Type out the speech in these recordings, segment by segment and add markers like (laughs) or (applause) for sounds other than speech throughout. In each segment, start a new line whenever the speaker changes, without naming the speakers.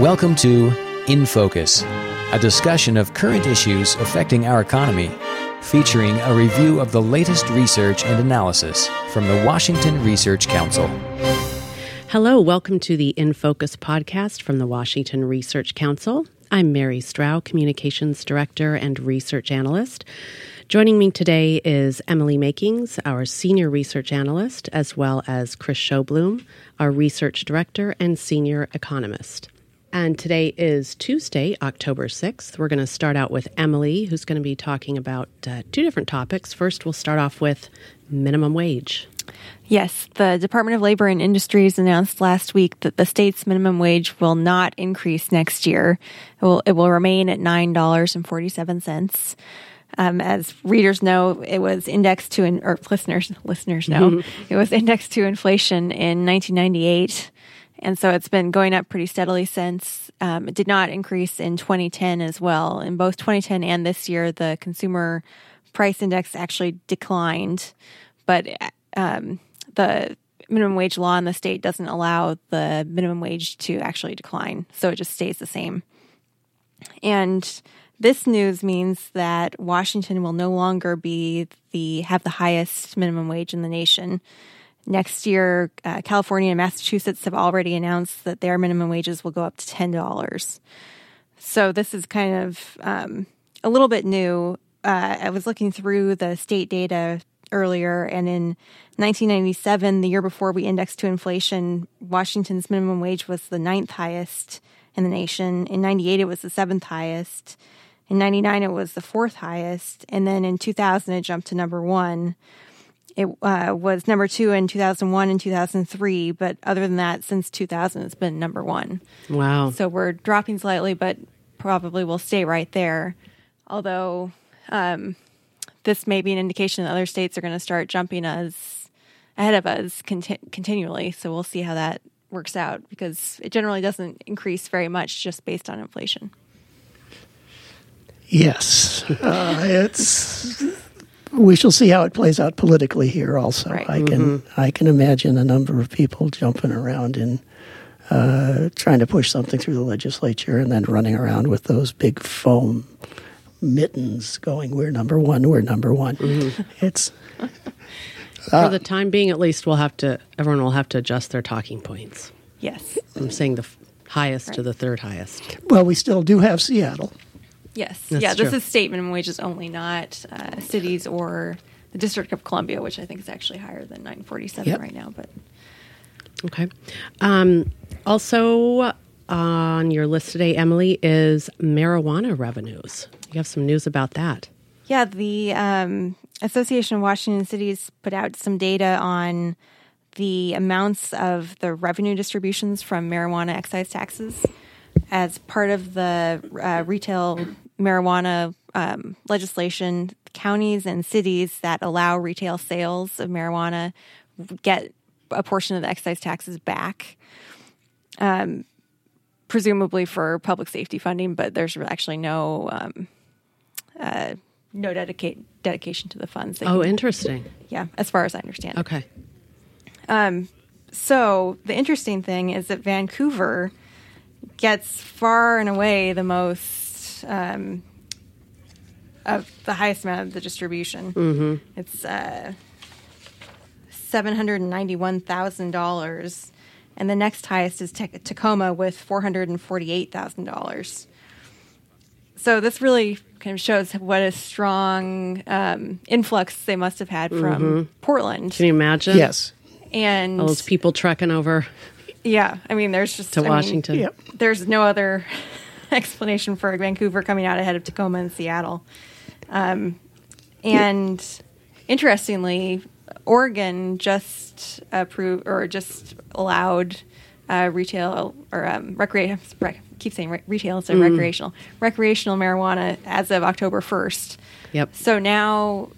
Welcome to In Focus, a discussion of current issues affecting our economy, featuring a review of the latest research and analysis from the Washington Research Council.
Hello, welcome to the In Focus podcast from the Washington Research Council. I'm Mary Strau, Communications Director and Research Analyst. Joining me today is Emily Makings, our Senior Research Analyst, as well as Chris Sjoblom, our Research Director and Senior Economist. And today is Tuesday, October 6th. We're going to start out with Emily, who's going to be talking about uh, two different topics. First, we'll start off with minimum wage.
Yes, the Department of Labor and Industries announced last week that the state's minimum wage will not increase next year. It will, it will remain at $9.47. Um, as readers know, it was indexed to, or listeners listeners know, mm-hmm. it was indexed to inflation in 1998 and so it's been going up pretty steadily since. Um, it did not increase in 2010 as well. In both 2010 and this year, the consumer price index actually declined, but um, the minimum wage law in the state doesn't allow the minimum wage to actually decline, so it just stays the same. And this news means that Washington will no longer be the have the highest minimum wage in the nation. Next year, uh, California and Massachusetts have already announced that their minimum wages will go up to $10. So this is kind of um, a little bit new. Uh, I was looking through the state data earlier, and in 1997, the year before we indexed to inflation, Washington's minimum wage was the ninth highest in the nation. In 98, it was the seventh highest. In 99, it was the fourth highest. And then in 2000, it jumped to number one. It uh, was number two in 2001 and 2003, but other than that, since 2000, it's been number one.
Wow.
So we're dropping slightly, but probably will stay right there. Although um, this may be an indication that other states are going to start jumping us ahead of us conti- continually. So we'll see how that works out because it generally doesn't increase very much just based on inflation.
Yes, (laughs) uh, it's we shall see how it plays out politically here. Also,
right.
I can mm-hmm. I can imagine a number of people jumping around and uh, trying to push something through the legislature, and then running around with those big foam mittens, going, "We're number one. We're number one." Mm-hmm. It's
uh, for the time being, at least, we'll have to. Everyone will have to adjust their talking points.
Yes,
I'm saying the highest right. to the third highest.
Well, we still do have Seattle.
Yes.
That's
yeah,
true.
this is state minimum wages only, not uh, cities or the District of Columbia, which I think is actually higher than 947 yep. right now. But
okay. Um, also on your list today, Emily, is marijuana revenues. You have some news about that.
Yeah, the um, Association of Washington Cities put out some data on the amounts of the revenue distributions from marijuana excise taxes as part of the uh, retail marijuana um, legislation, counties and cities that allow retail sales of marijuana get a portion of the excise taxes back. Um, presumably for public safety funding, but there's actually no um, uh, no dedicate dedication to the funds.
Oh, interesting.
Yeah, as far as I understand.
Okay.
Um, so the interesting thing is that Vancouver gets far and away the most um, of the highest amount of the distribution.
Mm-hmm.
It's uh, seven hundred and ninety-one thousand dollars, and the next highest is Te- Tacoma with four hundred and forty-eight thousand dollars. So this really kind of shows what a strong um, influx they must have had from mm-hmm. Portland.
Can you imagine?
Yes.
And
all those people trekking over.
Yeah, I mean, there's just
to
I
Washington.
Mean, there's no other (laughs) explanation for Vancouver coming out ahead of Tacoma and Seattle. Um, and interestingly, Oregon just approved or just allowed uh, retail or um, recreation. Keep saying re- retail instead of mm. recreational. Recreational marijuana as of October first.
Yep.
So now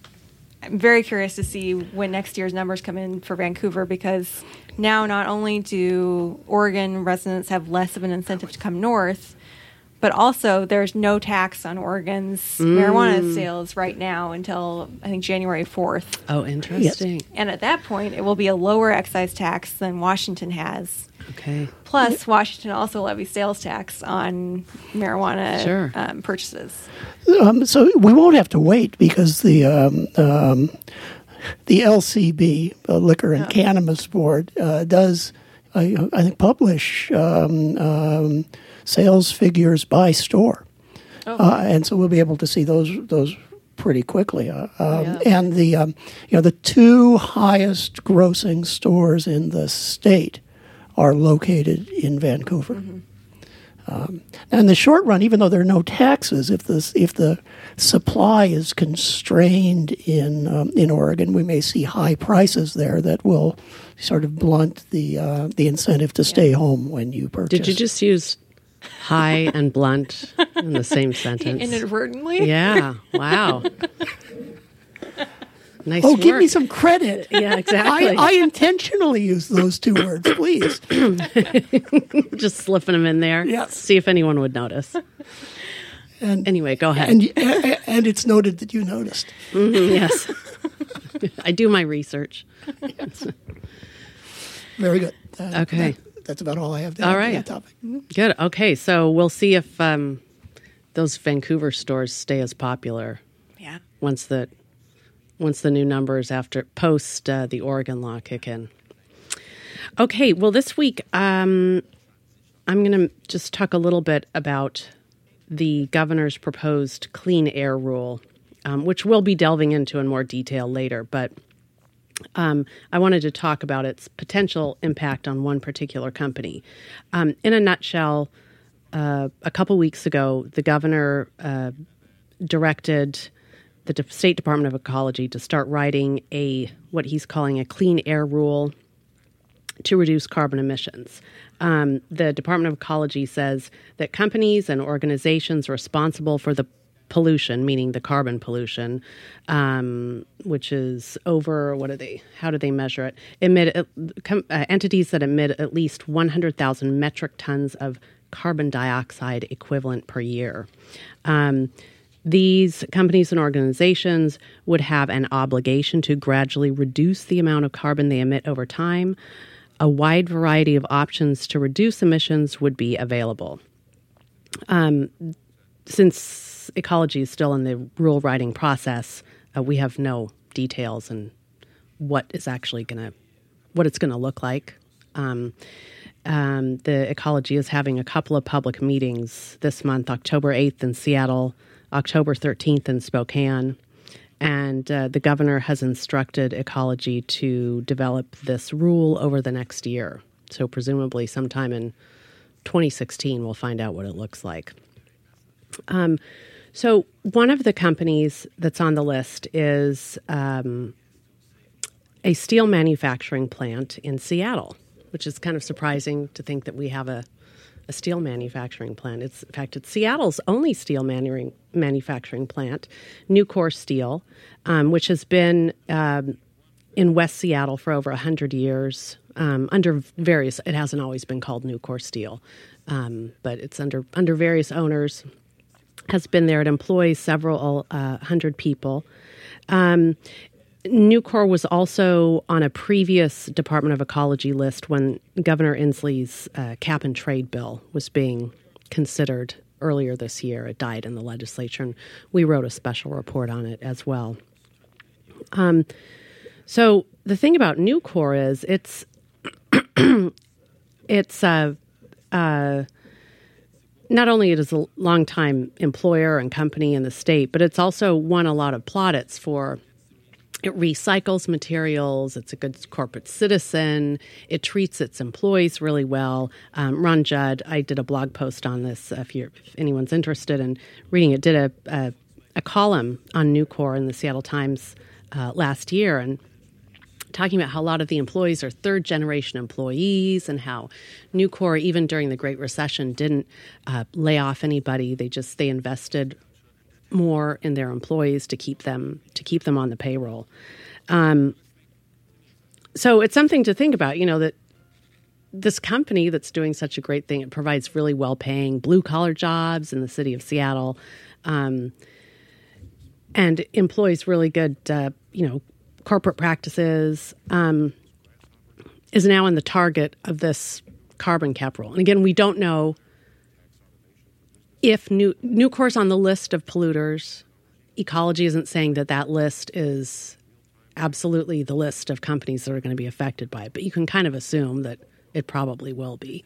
I'm very curious to see when next year's numbers come in for Vancouver because now not only do Oregon residents have less of an incentive to come north, but also there's no tax on Oregon's marijuana sales right now until I think January 4th.
Oh, interesting.
And at that point, it will be a lower excise tax than Washington has.
Okay.
Plus, Washington also levies sales tax on marijuana
Sure.
um, purchases.
Um, so we won't have to wait because the um, um, the LCB, uh, Liquor and Cannabis Board, uh, does I, I think publish um, um, sales figures by store, uh, and so we'll be able to see those those pretty quickly. Uh, um, And the um, you know the two highest grossing stores in the state are located in Vancouver. Um, in the short run, even though there are no taxes, if the if the supply is constrained in um, in Oregon, we may see high prices there that will sort of blunt the uh, the incentive to stay home when you purchase.
Did you just use high and blunt in the same (laughs) sentence?
Inadvertently?
Yeah. Wow. Nice
Oh, give me some credit. (laughs)
Yeah, exactly.
I, I intentionally use those two words, please. (laughs)
Just slipping them in there.
Yes.
See if anyone would notice.
And
Anyway, go ahead.
and and it's noted that you noticed.
yes. I do my research. Yes.
Very good. Uh,
Okay.
that- that's about all I have to
All
add to
right.
that topic.
Good. Okay. So we'll see if um, those Vancouver stores stay as popular
Yeah.
once the once the new numbers after post uh, the Oregon law kick in. Okay. Well, this week um, I'm going to just talk a little bit about the governor's proposed clean air rule, um, which we'll be delving into in more detail later. But um, I wanted to talk about its potential impact on one particular company. Um, in a nutshell, uh, a couple weeks ago, the governor uh, directed the De- State Department of Ecology to start writing a what he's calling a clean air rule to reduce carbon emissions. Um, the Department of Ecology says that companies and organizations responsible for the pollution, meaning the carbon pollution, um, which is over what are they? How do they measure it? Emit uh, com, uh, entities that emit at least 100,000 metric tons of carbon dioxide equivalent per year. Um, these companies and organizations would have an obligation to gradually reduce the amount of carbon they emit over time. A wide variety of options to reduce emissions would be available. Um, since ecology is still in the rule writing process, uh, we have no details and what is actually going to what it's going to look like. Um, um, the ecology is having a couple of public meetings this month, October 8th in Seattle, October 13th in Spokane. And uh, the governor has instructed ecology to develop this rule over the next year. So, presumably, sometime in 2016, we'll find out what it looks like. Um, so, one of the companies that's on the list is um, a steel manufacturing plant in Seattle, which is kind of surprising to think that we have a, a steel manufacturing plant. It's in fact it's Seattle's only steel manu- manufacturing plant, Nucor Steel, um, which has been um, in West Seattle for over hundred years. Um, under various, it hasn't always been called Nucor Steel, um, but it's under under various owners. Has been there. It employs several uh, hundred people. Um, Nucor was also on a previous Department of Ecology list when Governor Inslee's uh, cap and trade bill was being considered earlier this year. It died in the legislature, and we wrote a special report on it as well. Um, so the thing about Nucor is it's (clears throat) it's uh, uh, not only it is a longtime employer and company in the state, but it's also won a lot of plaudits for it recycles materials. It's a good corporate citizen. It treats its employees really well. Um, Ron Judd, I did a blog post on this. If, if anyone's interested in reading it, did a, a, a column on Nucor in the Seattle Times uh, last year, and talking about how a lot of the employees are third generation employees and how Nucor, even during the Great Recession, didn't uh, lay off anybody. They just they invested more in their employees to keep them to keep them on the payroll. Um, so it's something to think about. You know that this company that's doing such a great thing, it provides really well paying blue collar jobs in the city of Seattle um, and employs really good, uh, you know, corporate practices, um, is now in the target of this carbon cap rule. And again, we don't know if new Nucor's on the list of polluters. Ecology isn't saying that that list is absolutely the list of companies that are going to be affected by it, but you can kind of assume that it probably will be.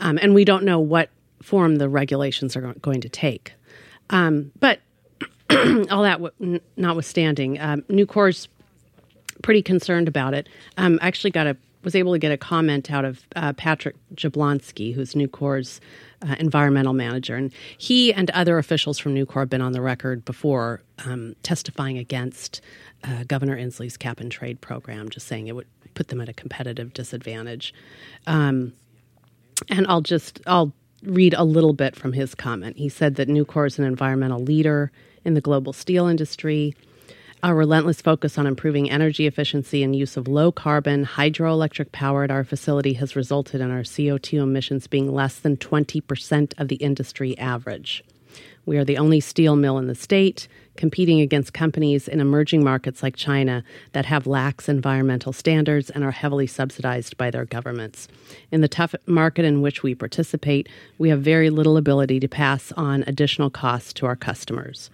Um, and we don't know what form the regulations are going to take. Um, but (clears throat) all that notwithstanding, um, pretty concerned about it. Um, I actually got a was able to get a comment out of uh, Patrick Jablonski, who's Nucor's uh, environmental manager, and he and other officials from Nucor have been on the record before um, testifying against uh, Governor Inslee's cap and trade program, just saying it would put them at a competitive disadvantage. Um, and I'll just I'll read a little bit from his comment. He said that Nucor is an environmental leader in the global steel industry. Our relentless focus on improving energy efficiency and use of low carbon hydroelectric power at our facility has resulted in our CO2 emissions being less than 20% of the industry average. We are the only steel mill in the state, competing against companies in emerging markets like China that have lax environmental standards and are heavily subsidized by their governments. In the tough market in which we participate, we have very little ability to pass on additional costs to our customers.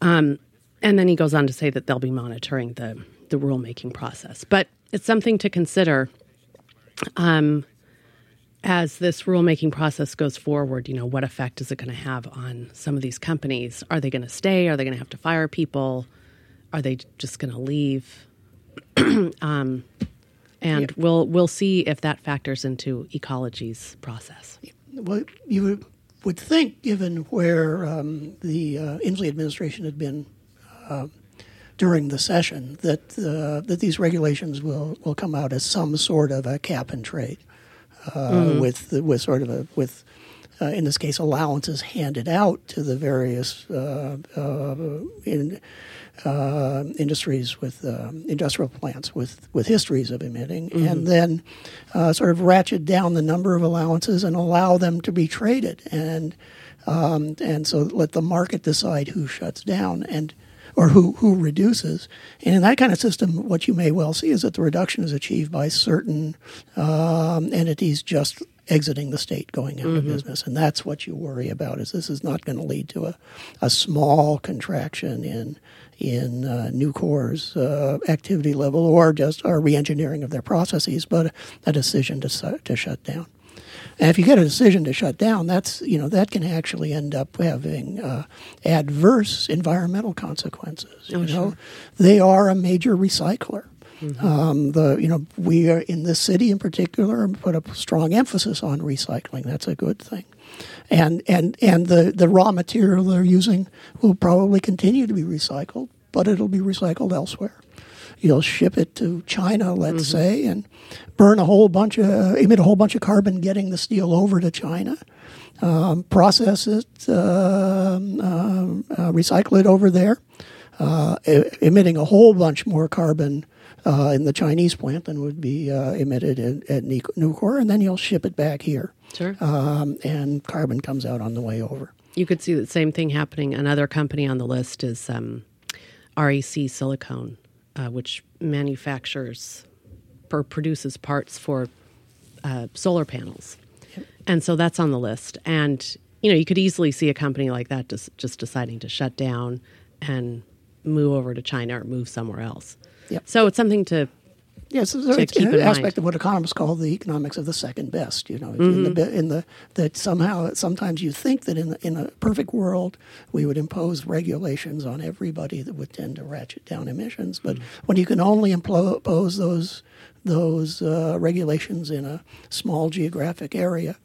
Um, and then he goes on to say that they'll be monitoring the, the rulemaking process. But it's something to consider um, as this rulemaking process goes forward. You know, what effect is it going to have on some of these companies? Are they going to stay? Are they going to have to fire people? Are they just going to leave? (clears throat) um, and we'll we'll see if that factors into ecology's process.
Well, you would, would think, given where um, the uh, Inslee administration had been uh, during the session that uh, that these regulations will, will come out as some sort of a cap and trade uh, mm. with with sort of a with uh, in this case allowances handed out to the various uh, in, industries with industrial plants with with histories of emitting, mm-hmm. and then sort of ratchet down the number of allowances and allow them to be traded and. Um, and so let the market decide who shuts down. And or who, who reduces. And in that kind of system, what you may well see is that the reduction is achieved by certain um, entities just exiting the state, going out mm-hmm. of business. And that's what you worry about is this is not going to lead to a, a small contraction in in uh, Nucor's uh, activity level or just a reengineering of their processes, but a decision to, to shut down. And if you get a decision to shut down, that's you know that can actually end up having uh, adverse environmental consequences. Oh, you know, sure. they are a major recycler. Mm-hmm. Um, the you know we are in this city in particular put a strong emphasis on recycling. That's a good thing, and and and the the raw material they're using will probably continue to be recycled, but it'll be recycled elsewhere you'll ship it to China, let's mm-hmm. say, and burn a whole bunch of emit a whole bunch of carbon getting the steel over to China. Um, process it, uh, uh, uh, recycle it over there, uh, emitting a whole bunch more carbon uh, in the Chinese plant than would be uh, emitted in, at Nucor, and then you'll ship it back here.
Sure.
Um, and carbon comes out on the way over.
You could see the same thing happening. Another company on the list is um, REC Silicon uh, which manufactures or produces parts for uh, solar panels. Yep. And so that's on the list. And, you know, you could easily see a company like that just, just deciding to shut down and move over to China or move somewhere else.
Yep.
So it's something to
Yes, so it's an aspect mind. of what economists call the economics of the second best. You know, mm-hmm. in the in the that somehow sometimes you think that in the, in a perfect world we would impose regulations on everybody that would tend to ratchet down emissions, but mm-hmm. when you can only impose those those uh, regulations in a small geographic area,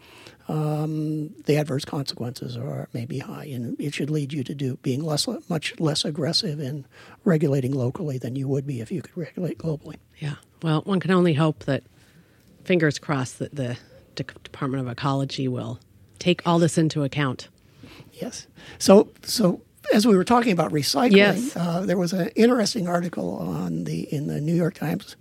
um, the adverse consequences are maybe high, and it should lead you to do being less, much less aggressive in regulating locally than you would be if you could regulate globally.
Yeah. Well, one can only hope that, fingers crossed, that the Department of Ecology will take all this into account.
Yes. So, so as we were talking about recycling,
yes.
uh, there was an interesting article on the in the New York Times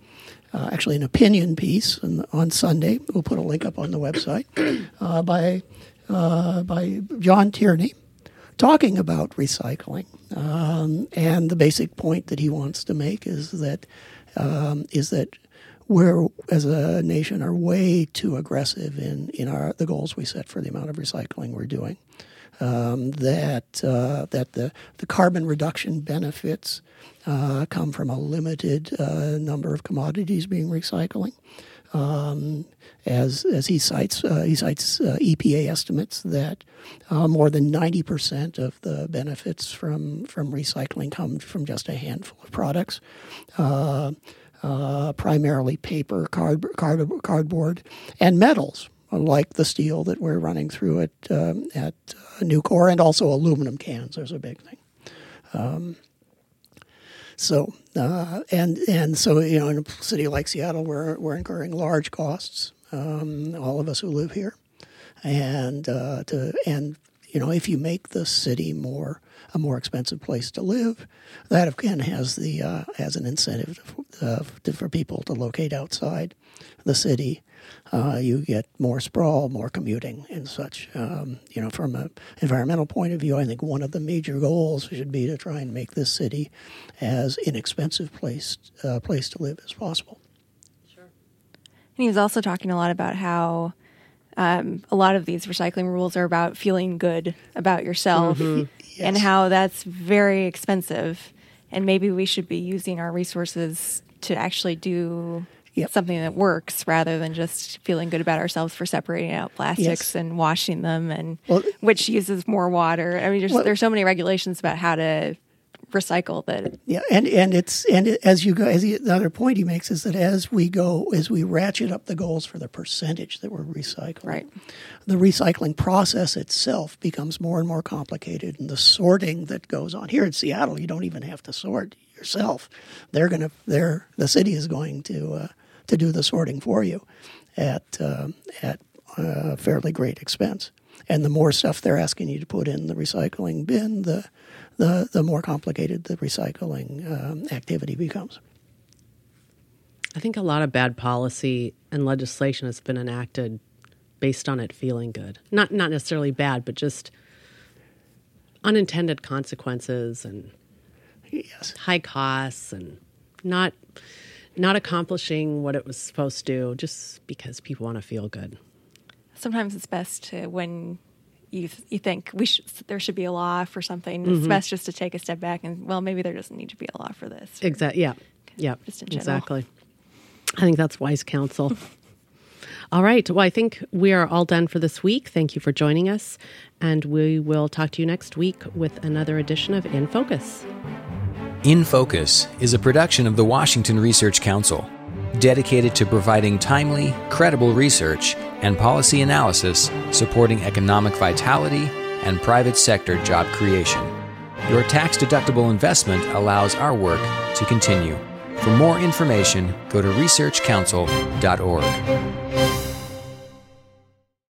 uh, actually an opinion piece on, Sunday. We'll put a link up on the website (clears throat) uh, by uh, by John Tierney talking about recycling. Um, and the basic point that he wants to make is that um, is that we're as a nation are way too aggressive in in our the goals we set for the amount of recycling we're doing. Um, that uh, that the the carbon reduction benefits uh, come from a limited uh, number of commodities being recycling. Um, as as he cites, uh, he cites uh, EPA estimates that uh, more than ninety percent of the benefits from from recycling come from just a handful of products. Uh, uh, primarily paper, card, card, cardboard, and metals, like the steel that we're running through at um, at uh, Nucor, and also aluminum cans. There's a big thing. Um, so uh, and and so you know, in a city like Seattle, we're we're incurring large costs. Um, all of us who live here, and uh, to and you know, if you make the city more a more expensive place to live, that again has the uh, has an incentive uh, for people to locate outside the city. Uh, you get more sprawl, more commuting, and such. Um, you know, from an environmental point of view, I think one of the major goals should be to try and make this city as inexpensive place uh, place to live as possible.
Sure. And he was also talking a lot about how um, a lot of these recycling rules are about feeling good about yourself mm-hmm. yes. and how that's very expensive. And maybe we should be using our resources to actually do yep. something that works rather than just feeling good about ourselves for separating out plastics yes. and washing them and well, which uses more water. I mean, well, there's so many regulations about how to recycle that.
Yeah, and and it's and as you go, as the, the, other point he makes is that as we go, as we ratchet up the goals for the percentage that we're recycling,
right.
the recycling process itself becomes more and more complicated, and the sorting that goes on here in Seattle, you don't even have to sort yourself. They're gonna, they're the city is going to uh, to do the sorting for you at uh, at uh, fairly great expense. And the more stuff they're asking you to put in the recycling bin, the the, the more complicated the recycling um, activity becomes.
I think a lot of bad policy and legislation has been enacted based on it feeling good. Not not necessarily bad, but just unintended consequences and
yes.
high costs and not not accomplishing what it was supposed to do just because people want to feel good.
Sometimes it's best to when you you think we should, there should be a law for something. Mm-hmm. It's best just to take a step back and well, maybe there doesn't need to be a law for this.
Exactly. Yeah. Yeah. Just in general. Exactly. I think that's wise counsel. (laughs) all right. Well, I think we are all done for this week. Thank you for joining us, and we will talk to you next week with another edition of In Focus.
In Focus is a production of the Washington Research Council dedicated to providing timely, credible research and policy analysis supporting economic vitality and private sector job creation. Your tax deductible investment allows our work to continue. For more information, go to researchcouncil.org.